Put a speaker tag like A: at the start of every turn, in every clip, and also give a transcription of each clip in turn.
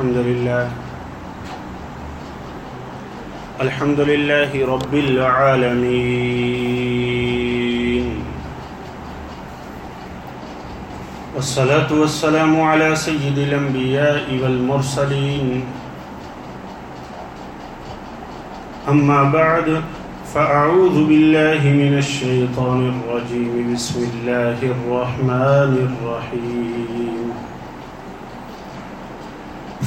A: الحمد لله. الحمد لله رب العالمين. والصلاة والسلام على سيد الأنبياء والمرسلين. أما بعد فأعوذ بالله من الشيطان الرجيم. بسم الله الرحمن الرحيم.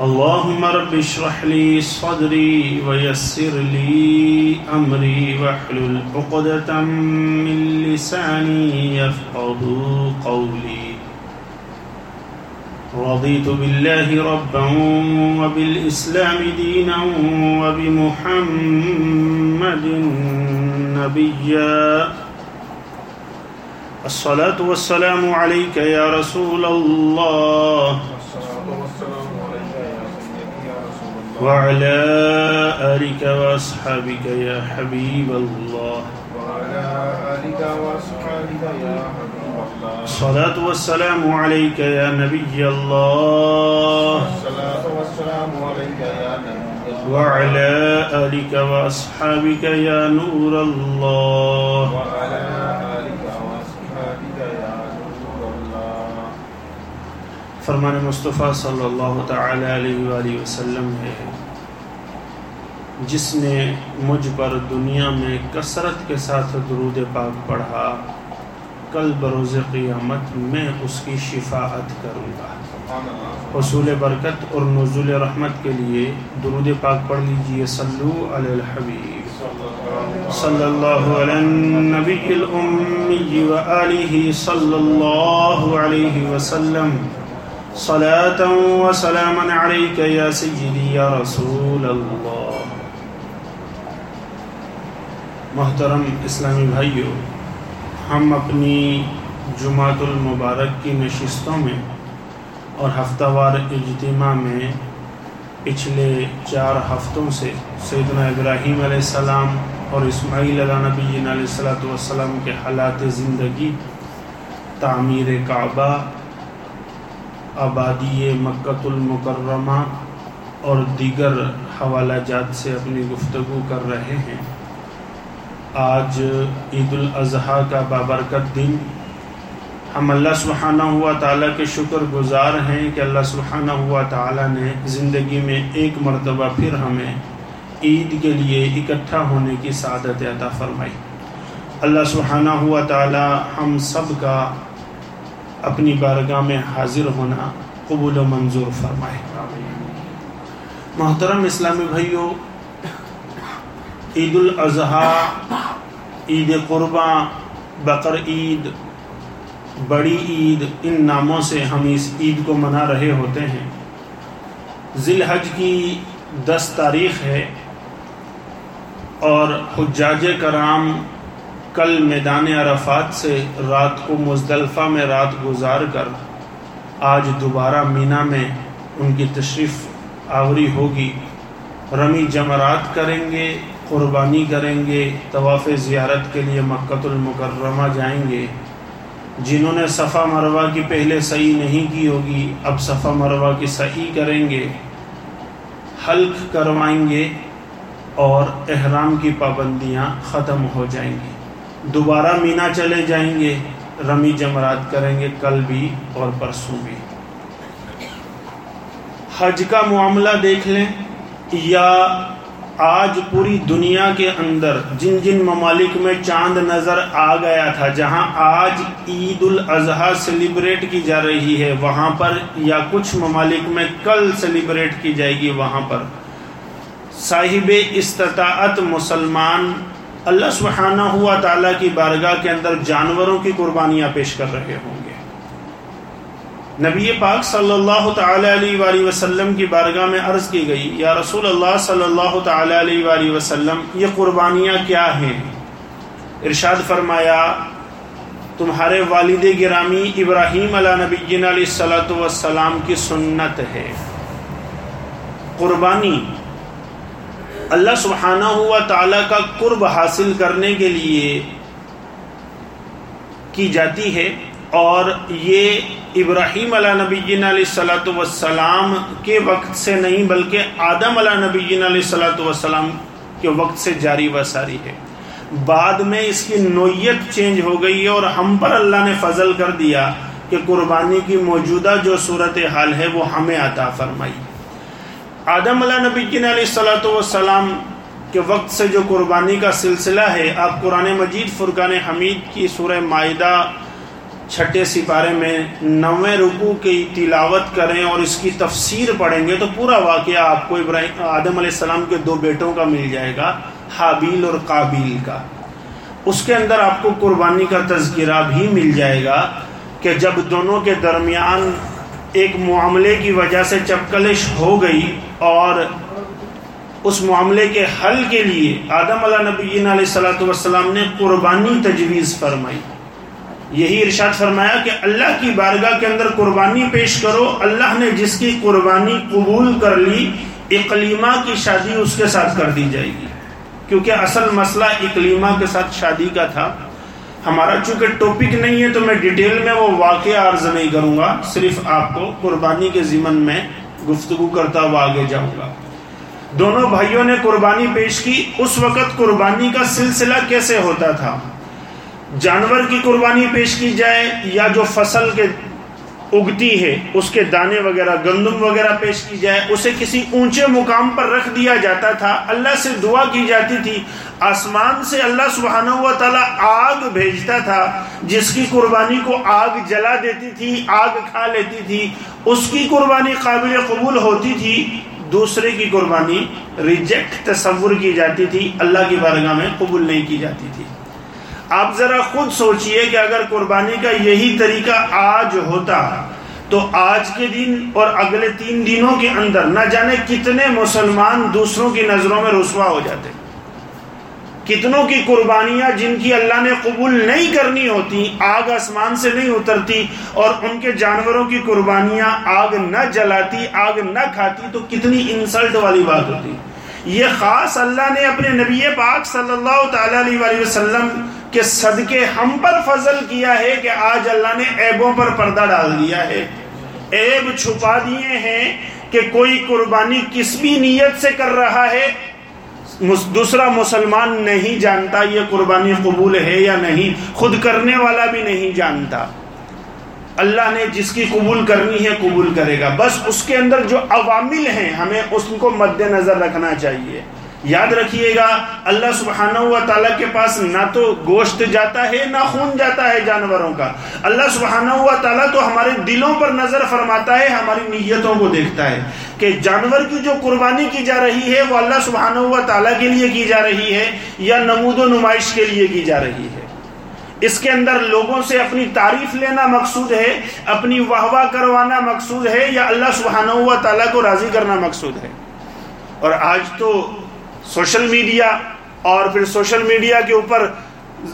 A: اللهم رب اشرح لي صدري ويسر لي أمري واحلل عقدة من لساني يفقه قولي. رضيت بالله ربا وبالإسلام دينا وبمحمد نبيا. الصلاة والسلام عليك يا رسول الله. وعلى آلك وأصحابك يا حبيب الله.
B: وعلى آلك وأصحابك يا حبيب الله.
A: الصلاة والسلام عليك يا نبي الله.
B: الصلاة والسلام عليك يا نبي الله.
A: وعلى آلك وأصحابك يا نور الله.
B: وعلى
A: فرمان مصطفیٰ صلی اللہ تعالی علیہ وآلہ وسلم ہے جس نے مجھ پر دنیا میں کثرت کے ساتھ درود پاک پڑھا، کل بروز قیامت میں اس کی شفاعت کروں گا۔ حصول برکت اور نزول رحمت کے لیے درود پاک پڑھ لیجیے، صلو علی الحبیب۔
B: صلی اللہ
A: صلی اللہ
B: علیہ
A: علی النبی الامی وآلہ صلی اللہ علیہ وسلم۔ صلاة و سلاما علیک یا سیدی یا رسول اللہ محترم اسلامی بھائیو، ہم اپنی جماعت المبارک کی نشستوں میں اور ہفتہ وار اجتماع میں پچھلے چار ہفتوں سے سیدنا ابراہیم علیہ السلام اور اسماعیل علیہ نبی علیہ السلاۃ والسلام کے حالات زندگی، تعمیر کعبہ آبادی مکۃ المکرمہ اور دیگر حوالہ جات سے اپنی گفتگو کر رہے ہیں۔ آج عید الاضحیٰ کا بابرکت دن۔ ہم اللہ سبحانہ ہوا تعالیٰ کے شکر گزار ہیں کہ اللہ سبحانہ ہوا تعالیٰ نے زندگی میں ایک مرتبہ پھر ہمیں عید کے لیے اکٹھا ہونے کی سعادت عطا فرمائی۔ اللہ سبحانہ ہوا تعالیٰ ہم سب کا اپنی بارگاہ میں حاضر ہونا قبول و منظور فرمائے۔ محترم اسلامی بھائیوں عید الاضحیٰ عید قرباں بقر عید، بڑی عید، ان ناموں سے ہم اس عید کو منا رہے ہوتے ہیں۔ ذی الحج کی دس تاریخ ہے اور حجاج کرام کل میدان عرفات سے رات کو مزدلفہ میں رات گزار کر آج دوبارہ مینا میں ان کی تشریف آوری ہوگی۔ رمی جمرات کریں گے، قربانی کریں گے، طواف زیارت کے لیے مکۃ المکرمہ جائیں گے۔ جنہوں نے صفا مروہ کی پہلے صحیح نہیں کی ہوگی، اب صفا مروہ کی صحیح کریں گے۔ حلق کروائیں گے اور احرام کی پابندیاں ختم ہو جائیں گی۔ دوبارہ مینا چلے جائیں گے، رمی جمرات کریں گے کل بھی اور پرسوں بھی۔ حج کا معاملہ دیکھ لیں یا آج پوری دنیا کے اندر جن جن ممالک میں چاند نظر آ گیا تھا، جہاں آج عید الاضحیٰ سیلیبریٹ کی جا رہی ہے، وہاں پر یا کچھ ممالک میں کل سیلیبریٹ کی جائے گی وہاں پر۔ صاحب استطاعت مسلمان اللہ سبحانہ ہوا تعالیٰ کی بارگاہ کے اندر جانوروں کی قربانیاں پیش کر رہے ہوں گے۔ نبی پاک صلی اللہ تعالی علیہ وآلہ وسلم کی بارگاہ میں عرض کی گئی، یا رسول اللہ صلی اللہ تعالی علیہ وآلہ وسلم، یہ قربانیاں کیا ہیں؟ ارشاد فرمایا، تمہارے والد گرامی ابراہیم علیہ نبی علیہ السلاۃ والسلام کی سنت ہے۔ قربانی اللہ سبحانہ ہوا تعالیٰ کا قرب حاصل کرنے کے لیے کی جاتی ہے اور یہ ابراہیم علیہ نبی علیہ السلاۃ وسلام کے وقت سے نہیں بلکہ آدم علیہ نبی علیہ السلاۃ وسلام کے وقت سے جاری و ساری ہے۔ بعد میں اس کی نوعیت چینج ہو گئی ہے اور ہم پر اللہ نے فضل کر دیا کہ قربانی کی موجودہ جو صورت حال ہے وہ ہمیں عطا فرمائی۔ آدم علیہ نبی علیہ السلاۃ وسلام کے وقت سے جو قربانی کا سلسلہ ہے، آپ قرآن مجید فرقان حمید کی سورہ معاہدہ چھٹے سپارے میں نویں رکو کی تلاوت کریں اور اس کی تفسیر پڑھیں گے تو پورا واقعہ آپ کو ابراہیم، آدم علیہ السلام کے دو بیٹوں کا مل جائے گا، حابیل اور قابیل کا۔ اس کے اندر آپ کو قربانی کا تذکرہ بھی مل جائے گا کہ جب دونوں کے درمیان ایک معاملے کی وجہ سے چپکلش ہو گئی اور اس معاملے کے حل کے لیے آدم علیہ نبی علیہ صلاۃ والسلام نے قربانی تجویز فرمائی۔ یہی ارشاد فرمایا کہ اللہ کی بارگاہ کے اندر قربانی پیش کرو، اللہ نے جس کی قربانی قبول کر لی، اقلیمہ کی شادی اس کے ساتھ کر دی جائے گی۔ کیونکہ اصل مسئلہ اقلیمہ کے ساتھ شادی کا تھا۔ ہمارا چونکہ ٹاپک نہیں ہے تو میں ڈیٹیل میں وہ واقعہ عرض نہیں کروں گا، صرف آپ کو قربانی کے ضمن میں گفتگو کرتا ہوا آگے جاؤں گا۔ دونوں بھائیوں نے قربانی پیش کی۔ اس وقت قربانی کا سلسلہ کیسے ہوتا تھا؟ جانور کی قربانی پیش کی جائے یا جو فصل کے اگتی ہے، اس کے دانے وغیرہ، گندم وغیرہ پیش کی جائے اسے کسی اونچے مقام پر رکھ دیا جاتا تھا۔ اللہ سے دعا کی جاتی تھی۔ آسمان سے اللہ سبحانہ ہوا تعالیٰ آگ بھیجتا تھا، جس کی قربانی کو آگ جلا دیتی تھی، آگ کھا لیتی تھی۔ اس کی قربانی قابل قبول ہوتی تھی، دوسرے کی قربانی ریجیکٹ، تصور کی جاتی تھی۔ اللہ کی بارگاہ میں قبول نہیں کی جاتی تھی۔ آپ ذرا خود سوچئے کہ اگر قربانی کا یہی طریقہ آج ہوتا تو آج کے دن اور اگلے تین دنوں کے اندر نہ جانے کتنے مسلمان دوسروں کی نظروں میں رسوا ہو جاتے کتنوں کی قربانیاں جن کی اللہ نے قبول نہیں کرنی ہوتی، آگ آسمان سے نہیں اترتی اور ان کے جانوروں کی قربانیاں آگ نہ جلاتی، آگ نہ کھاتی تو کتنی انسلٹ والی بات ہوتی۔ یہ خاص اللہ نے اپنے نبی پاک صلی اللہ تعالی علیہ وسلم کہ صدقے ہم پر فضل کیا ہے کہ آج اللہ نے عیبوں پر پردہ ڈال دیا ہے۔ عیب چھپا دیے ہیں کہ کوئی قربانی کس بھی نیت سے کر رہا ہے دوسرا مسلمان نہیں جانتا یہ قربانی قبول ہے یا نہیں، خود کرنے والا بھی نہیں جانتا۔ اللہ نے جس کی قبول کرنی ہے قبول کرے گا۔ بس اس کے اندر جو عوامل ہیں، ہمیں اس کو مد نظر رکھنا چاہیے۔ یاد رکھیے گا، اللہ سبحانہ و تعالیٰ کے پاس نہ تو گوشت جاتا ہے، نہ خون جاتا ہے جانوروں کا۔ اللہ سبحانہ و تعالیٰ تو ہمارے دلوں پر نظر فرماتا ہے، ہماری نیتوں کو دیکھتا ہے کہ جانور کی جو قربانی کی جا رہی ہے، وہ اللہ سبحانہ و تعالیٰ کے لیے کی جا رہی ہے یا نمود و نمائش کے لیے کی جا رہی ہے؟ اس کے اندر لوگوں سے اپنی تعریف لینا مقصود ہے، اپنی واہ واہ کروانا مقصود ہے یا اللہ سبحانہ و تعالیٰ کو راضی کرنا مقصود ہے۔ اور آج تو سوشل میڈیا اور پھر سوشل میڈیا کے اوپر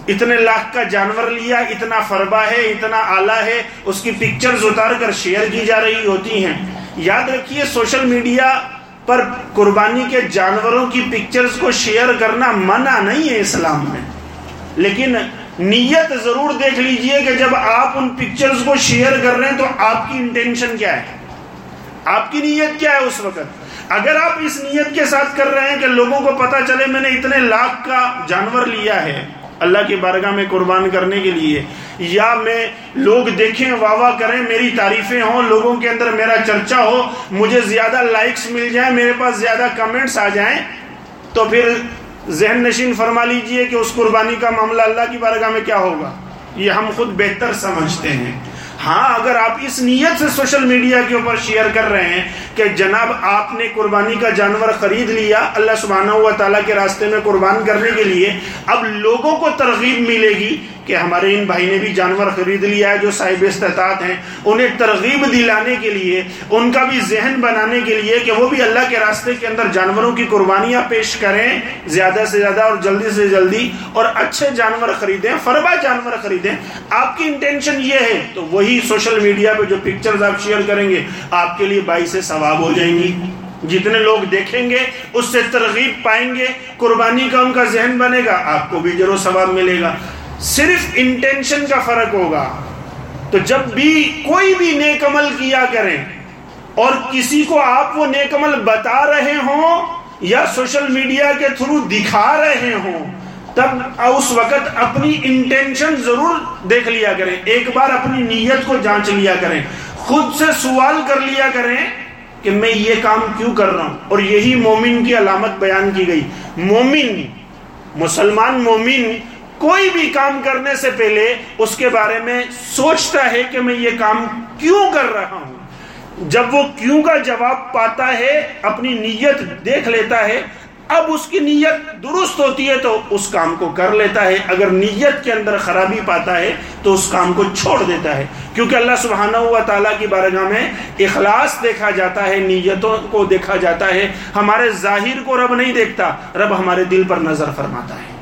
A: اتنے لاکھ کا جانور لیا، اتنا فربا ہے، اتنا آلہ ہے، اس کی پکچرز اتار کر شیئر کی جا رہی ہوتی ہیں۔ یاد رکھیے، سوشل میڈیا پر قربانی کے جانوروں کی پکچرز کو شیئر کرنا منع نہیں ہے اسلام میں۔ لیکن نیت ضرور دیکھ لیجیے کہ جب آپ ان پکچرز کو شیئر کر رہے ہیں تو آپ کی انٹینشن کیا ہے؟ آپ کی نیت کیا ہے اس وقت؟ اگر آپ اس نیت کے ساتھ کر رہے ہیں کہ لوگوں کو پتا چلے میں نے اتنے لاکھ کا جانور لیا ہے اللہ کی بارگاہ میں قربان کرنے کے لیے، یا میں لوگ دیکھیں واہ واہ کریں، میری تعریفیں ہوں، لوگوں کے اندر میرا چرچا ہو، مجھے زیادہ لائکس مل جائیں، میرے پاس زیادہ کمنٹس آ جائیں، تو پھر ذہن نشین فرما لیجیے کہ اس قربانی کا معاملہ اللہ کی بارگاہ میں کیا ہوگا؟ یہ ہم خود بہتر سمجھتے ہیں۔ ہاں اگر آپ اس نیت سے سوشل میڈیا کے اوپر شیئر کر رہے ہیں کہ جناب آپ نے قربانی کا جانور خرید لیا اللہ سبحانہ و تعالیٰ کے راستے میں قربان کرنے کے لیے، اب لوگوں کو ترغیب ملے گی کہ ہمارے ان بھائی نے بھی جانور خرید لیا ہے جو صاحب استطاعت ہیں، انہیں ترغیب دلانے کے لیے، ان کا بھی ذہن بنانے کے لیے کہ وہ بھی اللہ کے راستے کے اندر جانوروں کی قربانیاں پیش کریں، زیادہ سے زیادہ اور جلدی سے جلدی، اور اچھے جانور خریدیں فربا جانور خریدیں۔ آپ کی انٹینشن یہ ہے، تو وہی سوشل میڈیا پہ جو پکچرز آپ شیئر کریں گے، آپ کے لیے باعث ثواب ہو جائیں گی۔ جتنے لوگ دیکھیں گے، اس سے ترغیب پائیں گے، قربانی کا ان کا ذہن بنے گا، آپ کو بھی جرو ثواب ملے گا۔ صرف انٹینشن کا فرق ہوگا۔ تو جب بھی کوئی بھی نیک عمل کیا کریں اور کسی کو آپ وہ نیک عمل بتا رہے ہوں یا سوشل میڈیا کے تھرو دکھا رہے ہوں، تب اس وقت اپنی انٹینشن ضرور دیکھ لیا کریں۔ ایک بار اپنی نیت کو جانچ لیا کریں۔ خود سے سوال کر لیا کریں کہ میں یہ کام کیوں کر رہا ہوں؟ اور یہی مومن کی علامت بیان کی گئی۔ مومن، مسلمان مومن کوئی بھی کام کرنے سے پہلے اس کے بارے میں سوچتا ہے کہ میں یہ کام کیوں کر رہا ہوں۔ جب وہ کیوں کا جواب پاتا ہے، اپنی نیت دیکھ لیتا ہے، اب اس کی نیت درست ہوتی ہے تو اس کام کو کر لیتا ہے۔ اگر نیت کے اندر خرابی پاتا ہے تو اس کام کو چھوڑ دیتا ہے۔ کیونکہ اللہ سبحانہ ہوا تعالیٰ کی بارگاہ میں اخلاص دیکھا جاتا ہے، نیتوں کو دیکھا جاتا ہے۔ ہمارے ظاہر کو رب نہیں دیکھتا، رب ہمارے دل پر نظر فرماتا ہے۔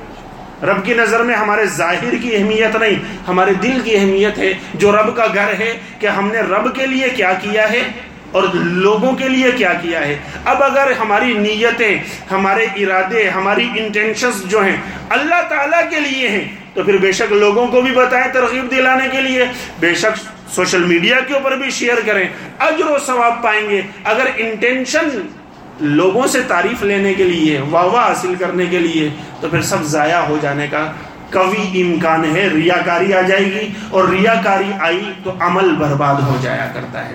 A: رب کی نظر میں ہمارے ظاہر کی اہمیت نہیں، ہمارے دل کی اہمیت ہے، جو رب کا گھر ہے، کہ ہم نے رب کے لیے کیا کیا ہے اور لوگوں کے لیے کیا کیا ہے۔ اب اگر ہماری نیتیں، ہمارے ارادے، ہماری انٹینشنز جو ہیں اللہ تعالیٰ کے لیے ہیں، تو پھر بے شک لوگوں کو بھی بتائیں ترغیب دلانے کے لیے۔ بے شک سوشل میڈیا کے اوپر بھی شیئر کریں، اجر و ثواب پائیں گے۔ اگر انٹینشن لوگوں سے تعریف لینے کے لیے واہ واہ حاصل کرنے کے لیے، تو پھر سب ضائع ہو جانے کا کبھی امکان ہے، ریاکاری آ جائے گی اور ریاکاری آئی تو عمل برباد ہو جایا کرتا ہے۔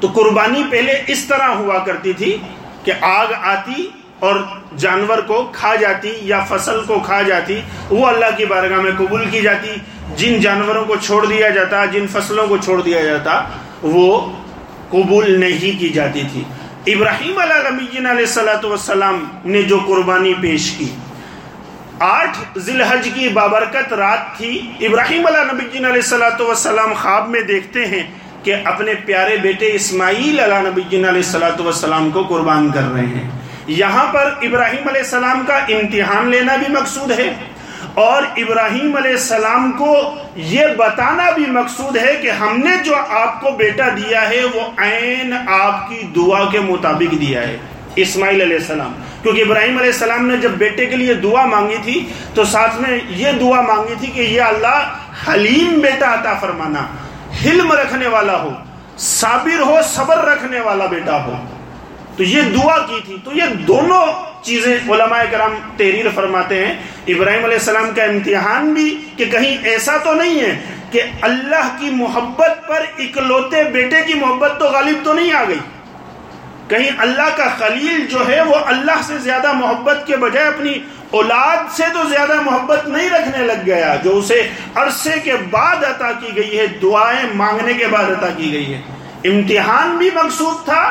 A: تو قربانی پہلے اس طرح ہوا کرتی تھی کہ آگ آتی اور جانور کو کھا جاتی یا فصل کو کھا جاتی، وہ اللہ کی بارگاہ میں قبول کی جاتی۔ جن جانوروں کو چھوڑ دیا جاتا، جن فصلوں کو چھوڑ دیا جاتا، وہ قبول نہیں کی جاتی تھی۔ ابراہیم علیہ نبی علیہ صلاۃ والسلام نے جو قربانی پیش کی، آٹھ ذی الحج کی بابرکت رات تھی۔ ابراہیم علیہ نبی علیہ صلاۃ والسلام خواب میں دیکھتے ہیں کہ اپنے پیارے بیٹے اسماعیل علیہ نبی علیہ السلاۃ والسلام کو قربان کر رہے ہیں۔ یہاں پر ابراہیم علیہ السلام کا امتحان لینا بھی مقصود ہے۔ اور ابراہیم علیہ السلام کو یہ بتانا بھی مقصود ہے کہ ہم نے جو آپ کو بیٹا دیا ہے، وہ عین آپ کی دعا کے مطابق دیا ہے، اسماعیل علیہ السلام۔ کیونکہ ابراہیم علیہ السلام نے جب بیٹے کے لیے دعا مانگی تھی، تو ساتھ میں یہ دعا مانگی تھی کہ یہ اللہ حلیم بیٹا عطا فرمانا، حلم رکھنے والا ہو، صابر ہو، صبر رکھنے والا بیٹا ہو۔ تو یہ دعا کی تھی۔ تو یہ دونوں چیزیں علماء کرام تحریر فرماتے ہیں۔ ابراہیم علیہ السلام کا امتحان بھی کہ کہیں ایسا تو نہیں ہے کہ اللہ کی محبت پر اکلوتے بیٹے کی محبت تو غالب تو نہیں آ گئی۔ کہیں اللہ کا خلیل جو ہے وہ اللہ سے زیادہ محبت کے بجائے اپنی اولاد سے تو زیادہ محبت نہیں رکھنے لگ گیا، جو اسے عرصے کے بعد عطا کی گئی ہے، دعائیں مانگنے کے بعد عطا کی گئی ہے امتحان بھی مقصود تھا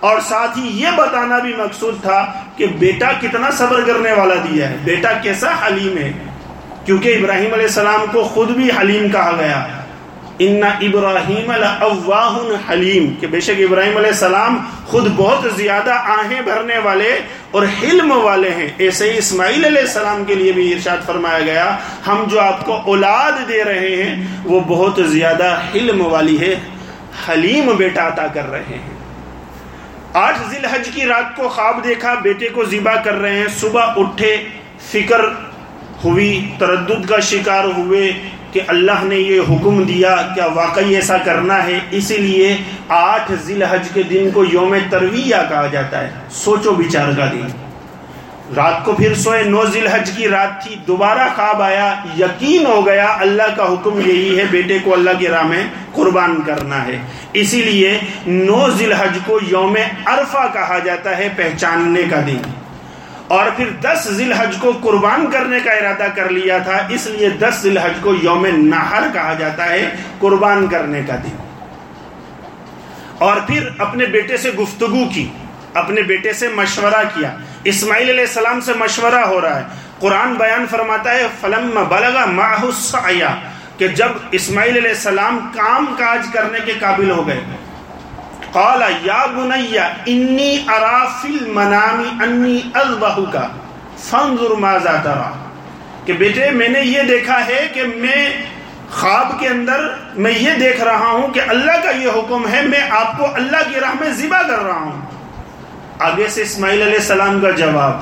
A: اور ساتھ ہی یہ بتانا بھی مقصود تھا کہ بیٹا کتنا صبر کرنے والا دیا ہے۔ بیٹا کیسا حلیم ہے۔ کیونکہ ابراہیم علیہ السلام کو خود بھی حلیم کہا گیا۔ ان ابراہیم حلیم کہ بے شک ابراہیم علیہ السلام خود بہت زیادہ آہیں بھرنے والے اور حلم والے ہیں۔ ایسے ہی اسماعیل علیہ السلام کے لیے بھی ارشاد فرمایا گیا، ہم جو آپ کو اولاد دے رہے ہیں، وہ بہت زیادہ حلم والی ہے، حلیم بیٹا عطا کر رہے ہیں۔ آٹھ ذی الحج کی رات کو خواب دیکھا، بیٹے کو ذبح کر رہے ہیں۔ صبح اٹھے، فکر ہوئی، تردد کا شکار ہوئے کہ اللہ نے یہ حکم دیا کیا واقعی ایسا کرنا ہے۔ اسی لیے آٹھ ذی الحج کے دن کو یوم ترویہ کہا جاتا ہے۔ سوچو بچار کا دن۔ رات کو پھر سوئے نو ذی الحج کی رات تھی، دوبارہ خواب آیا، یقین ہو گیا، اللہ کا حکم یہی ہے، بیٹے کو اللہ کی راہ میں قربان کرنا ہے۔ اسی لیے نو ذی الحج کو یوم عرفہ کہا جاتا ہے، پہچاننے کا دن۔ اور پھر دس ذی الحج کو قربان کرنے کا ارادہ کر لیا تھا، اس لیے دس ذی الحج کو یوم نہر کہا جاتا ہے، قربان کرنے کا دن۔ اور پھر اپنے بیٹے سے گفتگو کی، اپنے بیٹے سے مشورہ کیا۔ اسماعیل علیہ السلام سے مشورہ ہو رہا ہے۔ قرآن بیان فرماتا ہے فلم بلغا ماحس کہ جب اسماعیل علیہ السلام کام کاج کرنے کے قابل ہو گئے۔ قال، یا بنیا انی ارا فی المنام انی اذبحک فانظر ماذا ترى۔ کہ بیٹے، میں نے یہ دیکھا ہے کہ میں خواب کے اندر میں یہ دیکھ رہا ہوں کہ اللہ کا یہ حکم ہے، میں آپ کو اللہ کی راہ میں ذبح کر رہا ہوں۔ آگے سے اسماعیل علیہ السلام کا جواب۔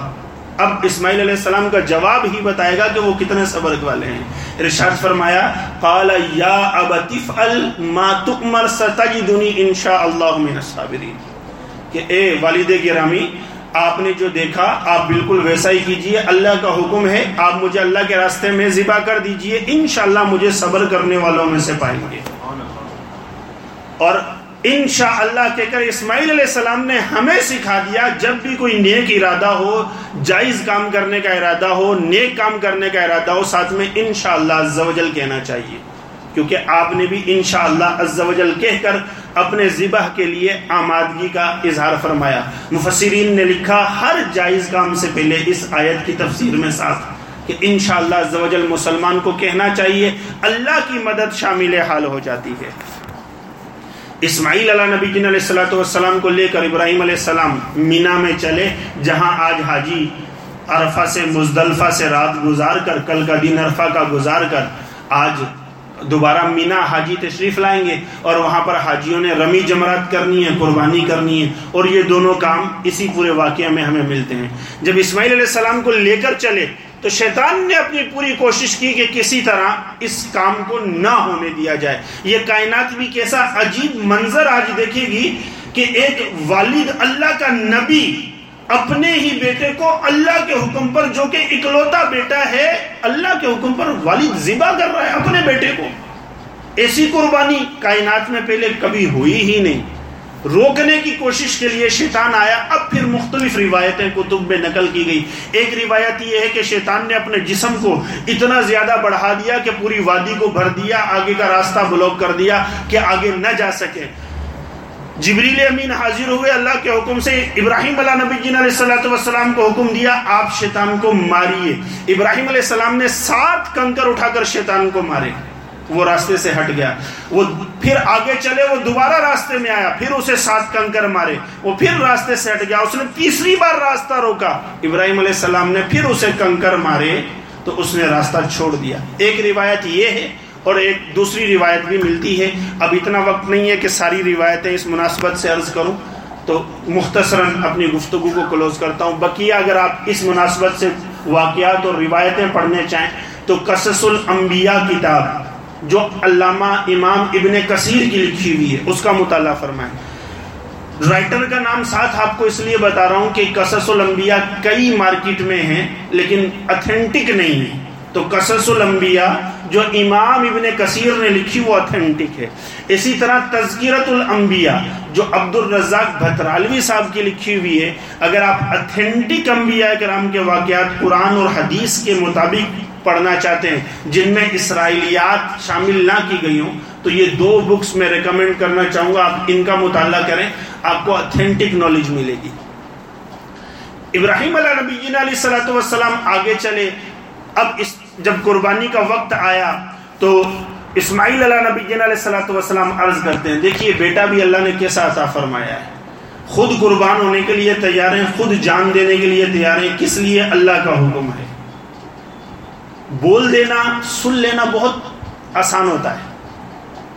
A: اب اسماعیل علیہ السلام کا جواب ہی بتائے گا کہ وہ کتنے صبر والے ہیں۔ ارشاد فرمایا، قال، یا اب تفعل ما تؤمر ستجدنی انشاءاللہ من الصابرین۔ کہ اے والد گرامی، آپ نے جو دیکھا، آپ بالکل ویسا ہی کیجیے، اللہ کا حکم ہے، آپ مجھے اللہ کے راستے میں ذبح کر دیجیے، انشاءاللہ مجھے صبر کرنے والوں میں سے پائیں گے۔ اور انشاءاللہ کہہ کر اسماعیل علیہ السلام نے ہمیں سکھا دیا، جب بھی کوئی نیک ارادہ ہو، جائز کام کرنے کا ارادہ ہو، نیک کام کرنے کا ارادہ ہو، ساتھ میں انشاءاللہ عزوجل کہنا چاہیے۔ کیونکہ آپ نے بھی انشاءاللہ عزوجل کہہ کر اپنے ذبح کے لیے آمادگی کا اظہار فرمایا۔ مفسرین نے لکھا، ہر جائز کام سے پہلے اس آیت کی تفسیر میں ساتھ کہ انشاءاللہ عزوجل مسلمان کو کہنا چاہیے، اللہ کی مدد شامل حال ہو جاتی ہے۔ اسماعیل علیہ نبی جن علیہ السلۃ والسلام کو لے کر ابراہیم علیہ السلام مینا میں چلے، جہاں آج حاجی عرفہ سے مزدلفہ سے رات گزار کر، کل کا دن عرفہ کا گزار کر، آج دوبارہ مینا حاجی تشریف لائیں گے اور وہاں پر حاجیوں نے رمی جمرات کرنی ہے، قربانی کرنی ہے اور یہ دونوں کام اسی پورے واقعہ میں ہمیں ملتے ہیں۔ جب اسماعیل علیہ السلام کو لے کر چلے تو شیطان نے اپنی پوری کوشش کی کہ کسی طرح اس کام کو نہ ہونے دیا جائے۔ یہ کائنات بھی کیسا عجیب منظر آج دیکھے گی کہ ایک والد اللہ کا نبی اپنے ہی بیٹے کو اللہ کے حکم پر جو کہ اکلوتا بیٹا ہے، اللہ کے حکم پر والد ذبح کر رہا ہے اپنے بیٹے کو۔ ایسی قربانی کائنات میں پہلے کبھی ہوئی ہی نہیں۔ روکنے کی کوشش کے لیے شیطان آیا۔ اب پھر مختلف روایتیں کتب میں نقل کی گئی۔ ایک روایت یہ ہے کہ شیطان نے اپنے جسم کو اتنا زیادہ بڑھا دیا کہ پوری وادی کو بھر دیا، آگے کا راستہ بلاک کر دیا کہ آگے نہ جا سکے۔ جبریل امین حاضر ہوئے، اللہ کے حکم سے ابراہیم علیہ نبی جین علیہ السلۃ والسلام کو حکم دیا، آپ شیطان کو ماریے۔ ابراہیم علیہ السلام نے سات کنکر اٹھا کر شیطان کو مارے۔ وہ راستے سے ہٹ گیا۔ وہ پھر آگے چلے، وہ دوبارہ راستے میں آیا، پھر اسے سات کنکر مارے، وہ پھر راستے سے ہٹ گیا۔ اس نے تیسری بار راستہ روکا۔ ابراہیم علیہ السلام نے پھر اسے کنکر مارے، تو اس نے راستہ چھوڑ دیا۔ ایک روایت یہ ہے اور ایک دوسری روایت بھی ملتی ہے۔ اب اتنا وقت نہیں ہے کہ ساری روایتیں اس مناسبت سے عرض کروں۔ تو مختصراً اپنی گفتگو کو کلوز کرتا ہوں۔ بقیہ اگر آپ اس مناسبت سے واقعات اور روایتیں پڑھنے چاہیں تو قصص الانبیاء کتاب۔ جو علامہ امام ابن کثیر کی لکھی ہوئی ہے، اس کا مطالعہ فرمائیں۔ رائٹر کا نام ساتھ آپ کو اس لیے بتا رہا ہوں کہ قصص الانبیاء کئی مارکیٹ میں ہیں، لیکن اتھینٹک نہیں ہے تو قصص الانبیاء جو امام ابن کثیر نے لکھی وہ اتھینٹک ہے۔ اسی طرح تذکیرت الانبیاء، جو عبد الرزاق بھترالوی صاحب کی لکھی ہوئی ہے۔ اگر آپ اتھینٹک انبیاء کرام کے واقعات قرآن اور حدیث کے مطابق پڑھنا چاہتے ہیں، جن میں اسرائیلیات شامل نہ کی گئی ہوں، تو یہ دو بکس میں ریکمینڈ کرنا چاہوں گا۔ آپ ان کا مطالعہ کریں، آپ کو اتھینٹک نالج ملے گی۔ ابراہیم علیہ نبی علیہ السلام والسلام آگے چلے۔ اب اس جب قربانی کا وقت آیا تو اسماعیل علیہ نبی علیہ السلام والسلام عرض کرتے ہیں، دیکھیے بیٹا بھی اللہ نے کیسا عطا فرمایا ہے۔ خود قربان ہونے کے لیے تیار ہیں، خود جان دینے کے لیے تیار ہیں، کس لیے؟ اللہ کا حکم ہے۔ بول دینا، سن لینا بہت آسان ہوتا ہے۔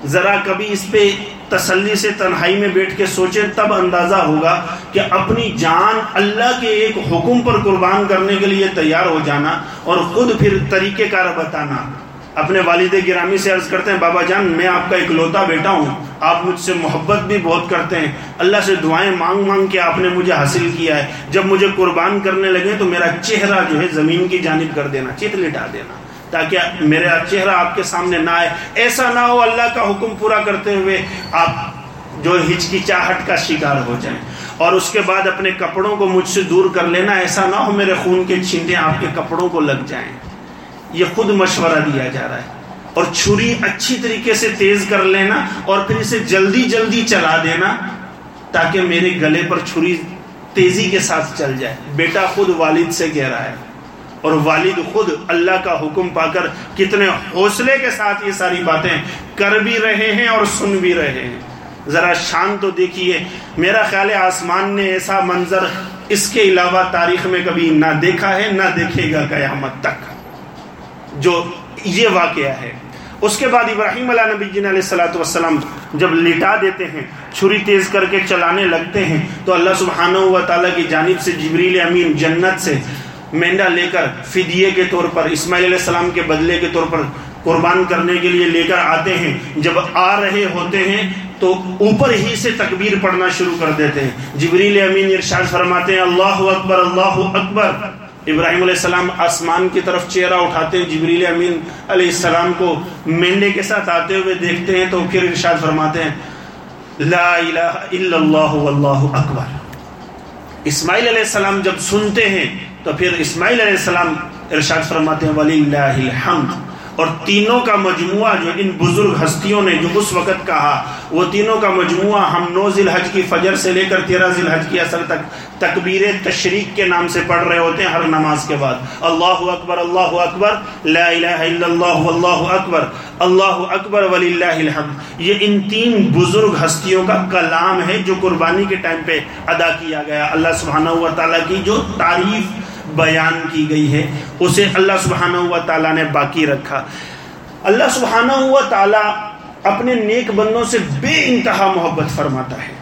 A: ذرا کبھی اس پہ تسلی سے تنہائی میں بیٹھ کے سوچیں تب اندازہ ہوگا کہ اپنی جان اللہ کے ایک حکم پر قربان کرنے کے لیے تیار ہو جانا اور خود پھر طریقے کار بتانا۔ اپنے والد گرامی سے عرض کرتے ہیں، بابا جان، میں آپ کا اکلوتا بیٹا ہوں، آپ مجھ سے محبت بھی بہت کرتے ہیں۔ اللہ سے دعائیں مانگ مانگ کے آپ نے مجھے حاصل کیا ہے۔ جب مجھے قربان کرنے لگے تو میرا چہرہ جو ہے زمین کی جانب کر دینا چت لٹا دینا۔ تاکہ میرا چہرہ آپ کے سامنے نہ آئے۔ ایسا نہ ہو اللہ کا حکم پورا کرتے ہوئے آپ جو ہچکچاہٹ کا شکار ہو جائیں۔ اور اس کے بعد اپنے کپڑوں کو مجھ سے دور کر لینا، ایسا نہ ہو میرے خون کے چھینٹے آپ کے کپڑوں کو لگ جائیں۔ یہ خود مشورہ دیا جا رہا ہے۔ اور چھری اچھی طریقے سے تیز کر لینا اور پھر اسے جلدی جلدی چلا دینا تاکہ میرے گلے پر چھری تیزی کے ساتھ چل جائے۔ بیٹا خود والد سے کہہ رہا ہے۔ اور والد خود اللہ کا حکم پا کر کتنے حوصلے کے ساتھ یہ ساری باتیں کر بھی رہے ہیں اور سن بھی رہے ہیں۔ ذرا شان تو دیکھیے۔ میرا خیال ہے آسمان نے ایسا منظر اس کے علاوہ تاریخ میں کبھی نہ دیکھا ہے، نہ دیکھے گا قیامت تک۔ جو یہ واقعہ ہے۔ اس کے بعد ابراہیم علیہ نبی جن علیہ السلاۃ والسلام جب لٹا دیتے ہیں، چھری تیز کر کے چلانے لگتے ہیں، تو اللہ سبحانہ و تعالیٰ کی جانب سے جبریل امین جنت سے مینڈا لے کر فدیے کے طور پر، اسماعیل علیہ السلام کے بدلے کے طور پر قربان کرنے کے لیے لے کر آتے ہیں۔ جب آ رہے ہوتے ہیں تو اوپر ہی سے تکبیر پڑھنا شروع کر دیتے ہیں۔ جبریل امین ارشاد فرماتے ہیں، اللہ اکبر اللہ اکبر۔ ابراہیم علیہ السلام آسمان کی طرف چہرہ اٹھاتے ہیں۔ جبریل امین علیہ السلام کو مینڈے کے ساتھ آتے ہوئے دیکھتے ہیں تو پھر ارشاد فرماتے ہیں، لا الہ الا اللہ واللہ اکبر۔ اسماعیل علیہ السلام جب سنتے ہیں تو پھر اسماعیل علیہ السلام ارشاد فرماتے ہیں ولی اللہ الحمد. اور تینوں کا مجموعہ جو ان بزرگ ہستیوں نے جو اس وقت کہا، وہ تینوں کا مجموعہ ہم نو ذی الحج کی فجر سے لے کر تیرہ ذی الحج کی اثر تک تکبیر تشریق کے نام سے پڑھ رہے ہوتے ہیں ہر نماز کے بعد۔ اللہ اکبر اللہ اکبر، لا الہ الا اللہ، واللہ اکبر، اللہ اکبر ولی اللہ الحمد۔ یہ ان تین بزرگ ہستیوں کا کلام ہے جو قربانی کے ٹائم پہ ادا کیا گیا۔ اللہ سبحانہ و تعالیٰ کی جو تعریف بیان کی گئی ہے۔ اسے اللہ سبحانہ ہوا تعالیٰ نے باقی رکھا۔ اللہ سبحانہ ہوا تعالیٰ اپنے نیک بندوں سے بے انتہا محبت فرماتا ہے۔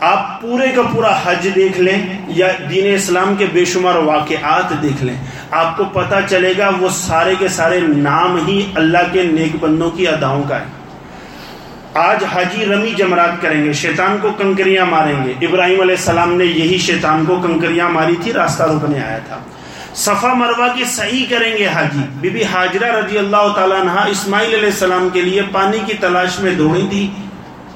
A: آپ پورے کا پورا حج دیکھ لیں یا دین اسلام کے بے شمار واقعات دیکھ لیں، آپ کو پتا چلے گا وہ سارے کے سارے نام ہی اللہ کے نیک بندوں کی اداؤں کا ہے۔ آج حاجی رمی جمرات کریں گے، شیطان کو کنکریاں ماریں گے۔ ابراہیم علیہ السلام نے یہی شیطان کو کنکریاں ماری تھی، راستہ روکنے آیا تھا۔ صفا مروا کی صحیح کریں گے حاجی۔ بی بی حاجرہ رضی اللہ تعالیٰ عنہ اسماعیل علیہ السلام کے لیے پانی کی تلاش میں دوڑی تھی۔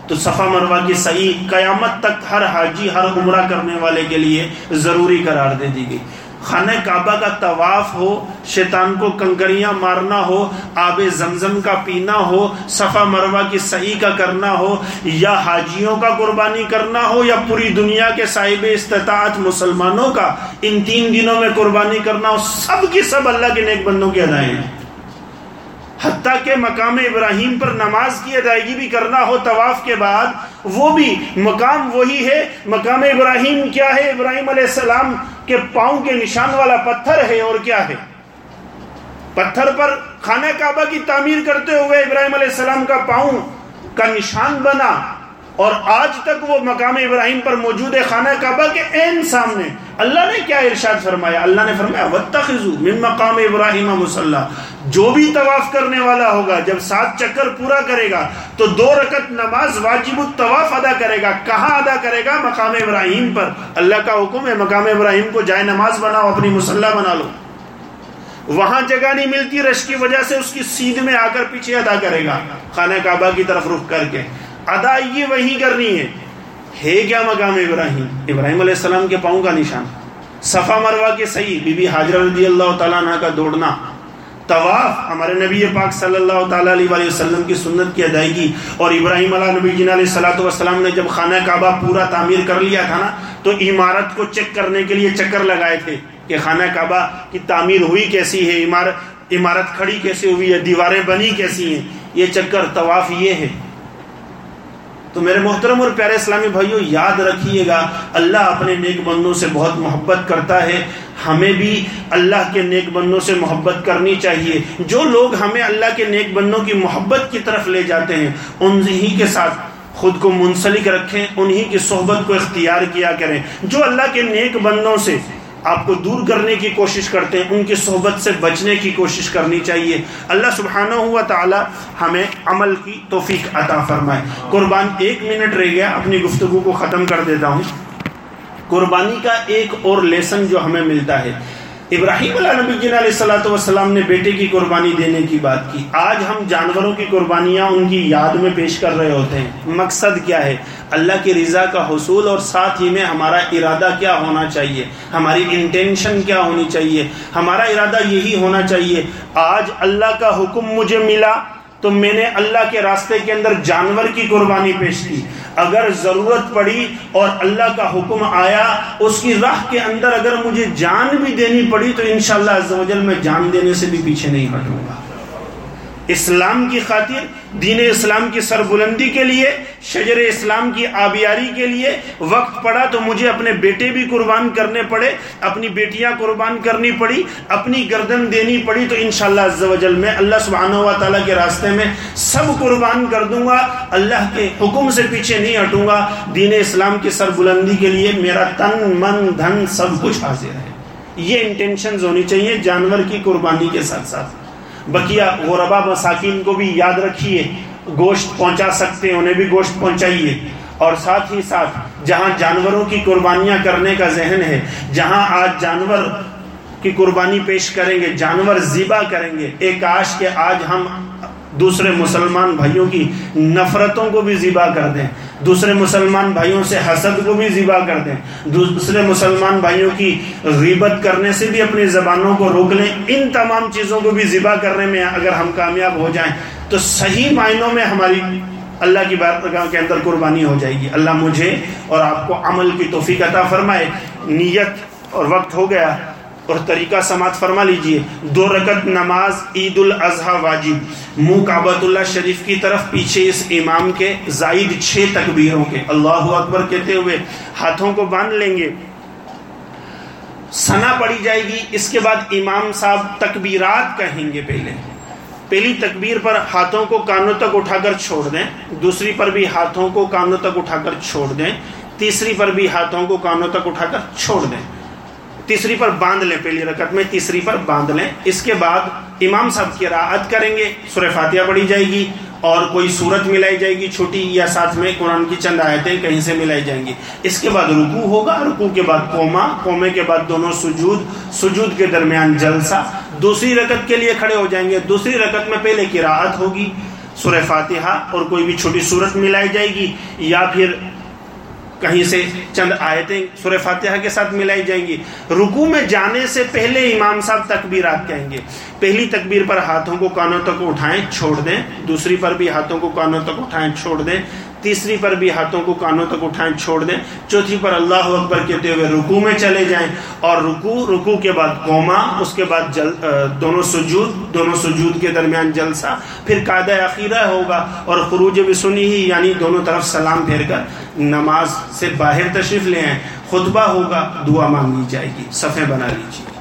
A: تو صفا مروا کی صحیح قیامت تک ہر حاجی ہر عمرہ کرنے والے کے لیے ضروری قرار دے دی گئی۔ خانہ کعبہ کا طواف ہو، شیطان کو کنکریاں مارنا ہو، آب زمزم کا پینا ہو، صفا مروا کی صحیح کا کرنا ہو، یا حاجیوں کا قربانی کرنا ہو، یا پوری دنیا کے صاحب استطاعت مسلمانوں کا، ان تین دنوں میں قربانی کرنا ہو، سب کی سب اللہ کے نیک بندوں کی ادائیں ہیں حتیٰ کہ مقام ابراہیم پر نماز کی ادائیگی بھی کرنا ہو طواف کے بعد، وہ بھی مقام وہی ہے۔ مقام ابراہیم کیا ہے؟ ابراہیم علیہ السلام کے پاؤں کے نشان والا پتھر ہے اور کیا ہے؟ پتھر پر خانہ کعبہ کی تعمیر کرتے ہوئے ابراہیم علیہ السلام کا پاؤں کا نشان بنا۔ اور آج تک وہ مقام ابراہیم پر موجود ہے، خانہ کعبہ کے این سامنے۔ اللہ نے کیا ارشاد فرمایا؟ اللہ نے فرمایا من مقام ابراہیم مسلح جو بھی طواف کرنے والا ہوگا، جب سات چکر پورا کرے گا، تو دو رکت نماز واجب الطواف ادا کرے گا۔ کہاں ادا کرے گا؟ مقام ابراہیم پر۔ اللہ کا حکم ہے، مقام ابراہیم کو جائے نماز بناؤ، اپنی مسلح بنا لو۔ وہاں جگہ نہیں ملتی، رش کی وجہ سے اس کی سیدھ میں آ کر پیچھے ادا کرے گا۔ خانہ کعبہ کی طرف رخ کر کے۔ ادائیگی وہی کرنی ہے۔ ہے کیا مقام ابراہیم؟ ابراہیم علیہ السلام کے پاؤں کا نشان۔ صفا مروا کے صحیح، بی بی حاجر رضی اللہ تعالیٰ عنہ کا دوڑنا۔ طواف ہمارے نبی پاک صلی اللہ تعالیٰ علیہ وآلہ وسلم کی سنت کی ادائیگی۔ اور ابراہیم علیہ نبی جن علیہ صلاح والسلام نے جب خانہ کعبہ پورا تعمیر کر لیا تھا نا، تو عمارت کو چیک کرنے کے لیے چکر لگائے تھے کہ خانہ کعبہ کی تعمیر ہوئی کیسی ہے عمارت عمارت کھڑی کیسی ہوئی ہے، دیواریں بنی کیسی ہیں۔ یہ چکر طواف یہ ہے۔ تو میرے محترم اور پیارے اسلامی بھائیوں یاد رکھیے گا، اللہ اپنے نیک بندوں سے بہت محبت کرتا ہے۔ ہمیں بھی اللہ کے نیک بندوں سے محبت کرنی چاہیے۔ جو لوگ ہمیں اللہ کے نیک بندوں کی محبت کی طرف لے جاتے ہیں، انہی کے ساتھ خود کو منسلک رکھیں، انہی کی صحبت کو اختیار کیا کریں۔ جو اللہ کے نیک بندوں سے آپ کو دور کرنے کی کوشش کرتے ہیں، ان کی صحبت سے بچنے کی کوشش کرنی چاہیے۔ اللہ سبحانہ ہوا تعالی ہمیں عمل کی توفیق عطا فرمائے۔ قربان، ایک منٹ رہ گیا، اپنی گفتگو کو ختم کر دیتا ہوں۔ قربانی کا ایک اور لیسن جو ہمیں ملتا ہے ابراہیم علیہ نبی علیہ السلاۃ والسلام نے بیٹے کی قربانی دینے کی بات کی۔ آج ہم جانوروں کی قربانیاں ان کی یاد میں پیش کر رہے ہوتے ہیں۔ مقصد کیا ہے؟ اللہ کی رضا کا حصول اور ساتھ ہی میں ہمارا ارادہ کیا ہونا چاہیے؟ ہماری انٹینشن کیا ہونی چاہیے؟ ہمارا ارادہ یہی ہونا چاہیے۔ آج اللہ کا حکم مجھے ملا تو میں نے اللہ کے راستے کے اندر جانور کی قربانی پیش کی۔ اگر ضرورت پڑی اور اللہ کا حکم آیا، اس کی راہ کے اندر اگر مجھے جان بھی دینی پڑی تو انشاءاللہ عزوجل میں جان دینے سے بھی پیچھے نہیں ہٹوں گا۔ اسلام کی خاطر، دین اسلام کی سربلندی کے لیے، شجر اسلام کی آبیاری کے لیے وقت پڑا تو مجھے اپنے بیٹے بھی قربان کرنے پڑے، اپنی بیٹیاں قربان کرنی پڑی، اپنی گردن دینی پڑی تو انشاءاللہ عز و جل میں اللہ سبحانہ و تعالیٰ کے راستے میں سب قربان کر دوں گا، اللہ کے حکم سے پیچھے نہیں ہٹوں گا۔ دین اسلام کی سربلندی کے لیے میرا تن، من، دھن سب کچھ حاضر ہے۔ یہ انٹینشنز ہونی چاہیے جانور کی قربانی کے ساتھ ساتھ۔ بکیا غربا مساکین کو بھی یاد رکھیے، گوشت پہنچا سکتے ہیں، انہیں بھی گوشت پہنچائیے۔ اور ساتھ ہی ساتھ، جہاں جانوروں کی قربانیاں کرنے کا ذہن ہے، جہاں آج جانور کی قربانی پیش کریں گے، جانور ذبح کریں گے، ایک آش کے آج ہم دوسرے مسلمان بھائیوں کی نفرتوں کو بھی ذبح کر دیں۔ دوسرے مسلمان بھائیوں سے حسد کو بھی ذبح کر دیں۔ دوسرے مسلمان بھائیوں کی غیبت کرنے سے بھی اپنی زبانوں کو روک لیں۔ ان تمام چیزوں کو بھی ذبح کرنے میں اگر ہم کامیاب ہو جائیں تو صحیح معنوں میں ہماری اللہ کی بات کے اندر قربانی ہو جائے گی۔ اللہ مجھے اور آپ کو عمل کی توفیق عطا فرمائے۔ نیت اور وقت ہو گیا۔ اور طریقہ سماعت فرما لیجیے۔ دو رکت نماز عید الاضحیٰ واجب۔ منہ کعبۃ اللہ شریف کی طرف، پیچھے اس امام کے زائد چھ تکبیروں کے۔ اللہ اکبر کہتے ہوئے ہاتھوں کو باندھ لیں گے۔ سنا پڑی جائے گی۔ اس کے بعد امام صاحب تکبیرات کہیں گے پہلے۔ پہلی تکبیر پر ہاتھوں کو کانوں تک اٹھا کر چھوڑ دیں۔ دوسری پر بھی ہاتھوں کو کانوں تک اٹھا کر چھوڑ دیں۔ تیسری پر بھی ہاتھوں کو کانوں تک اٹھا کر چھوڑ دیں۔ تیسری پر باندھ لیں، پہلی رکعت میں تیسری پر باندھ لیں۔ اس کے بعد امام صاحب کی راحت کریں گے، سورہ فاتحہ پڑھی جائے گی اور کوئی صورت ملائی جائے گی چھوٹی یا ساتھ میں قرآن کی چند آیتیں کہیں سے ملائی جائیں گی۔ اس کے بعد رکو ہوگا رکو کے بعد کوما کومے کے بعد دونوں سجود سجود کے درمیان جلسہ۔ دوسری رکت کے لیے کھڑے ہو جائیں گے، دوسری رکت میں پہلے کی راحت ہوگی، سورہ فاتحہ اور کوئی بھی چھوٹی صورت ملائی جائے گی یا پھر کہیں سے چند آیتیں سورہ فاتحہ کے ساتھ ملائی جائیں گی۔ رکو میں جانے سے پہلے امام صاحب تکبیرات کہیں گے۔ پہلی تکبیر پر ہاتھوں کو کانوں تک اٹھائیں، چھوڑ دیں۔ دوسری پر بھی ہاتھوں کو کانوں تک اٹھائیں، چھوڑ دیں۔ تیسری پر بھی ہاتھوں کو کانوں تک اٹھائیں، چھوڑ دیں۔ چوتھی پر اللہ اکبر کہتے ہوئے رکو میں چلے جائیں۔ اور رکو رکو کے بعد قوما اس کے بعد جل دونوں سجود دونوں سجود کے درمیان جلسہ۔ پھر قاعدہ عقیدہ ہوگا اور خروج بھی سنی ہی یعنی دونوں طرف سلام پھیر کر نماز سے باہر تشریف لے آئیں۔ خطبہ ہوگا، دعا مانگی جائے گی، صفحے بنا لیجیے۔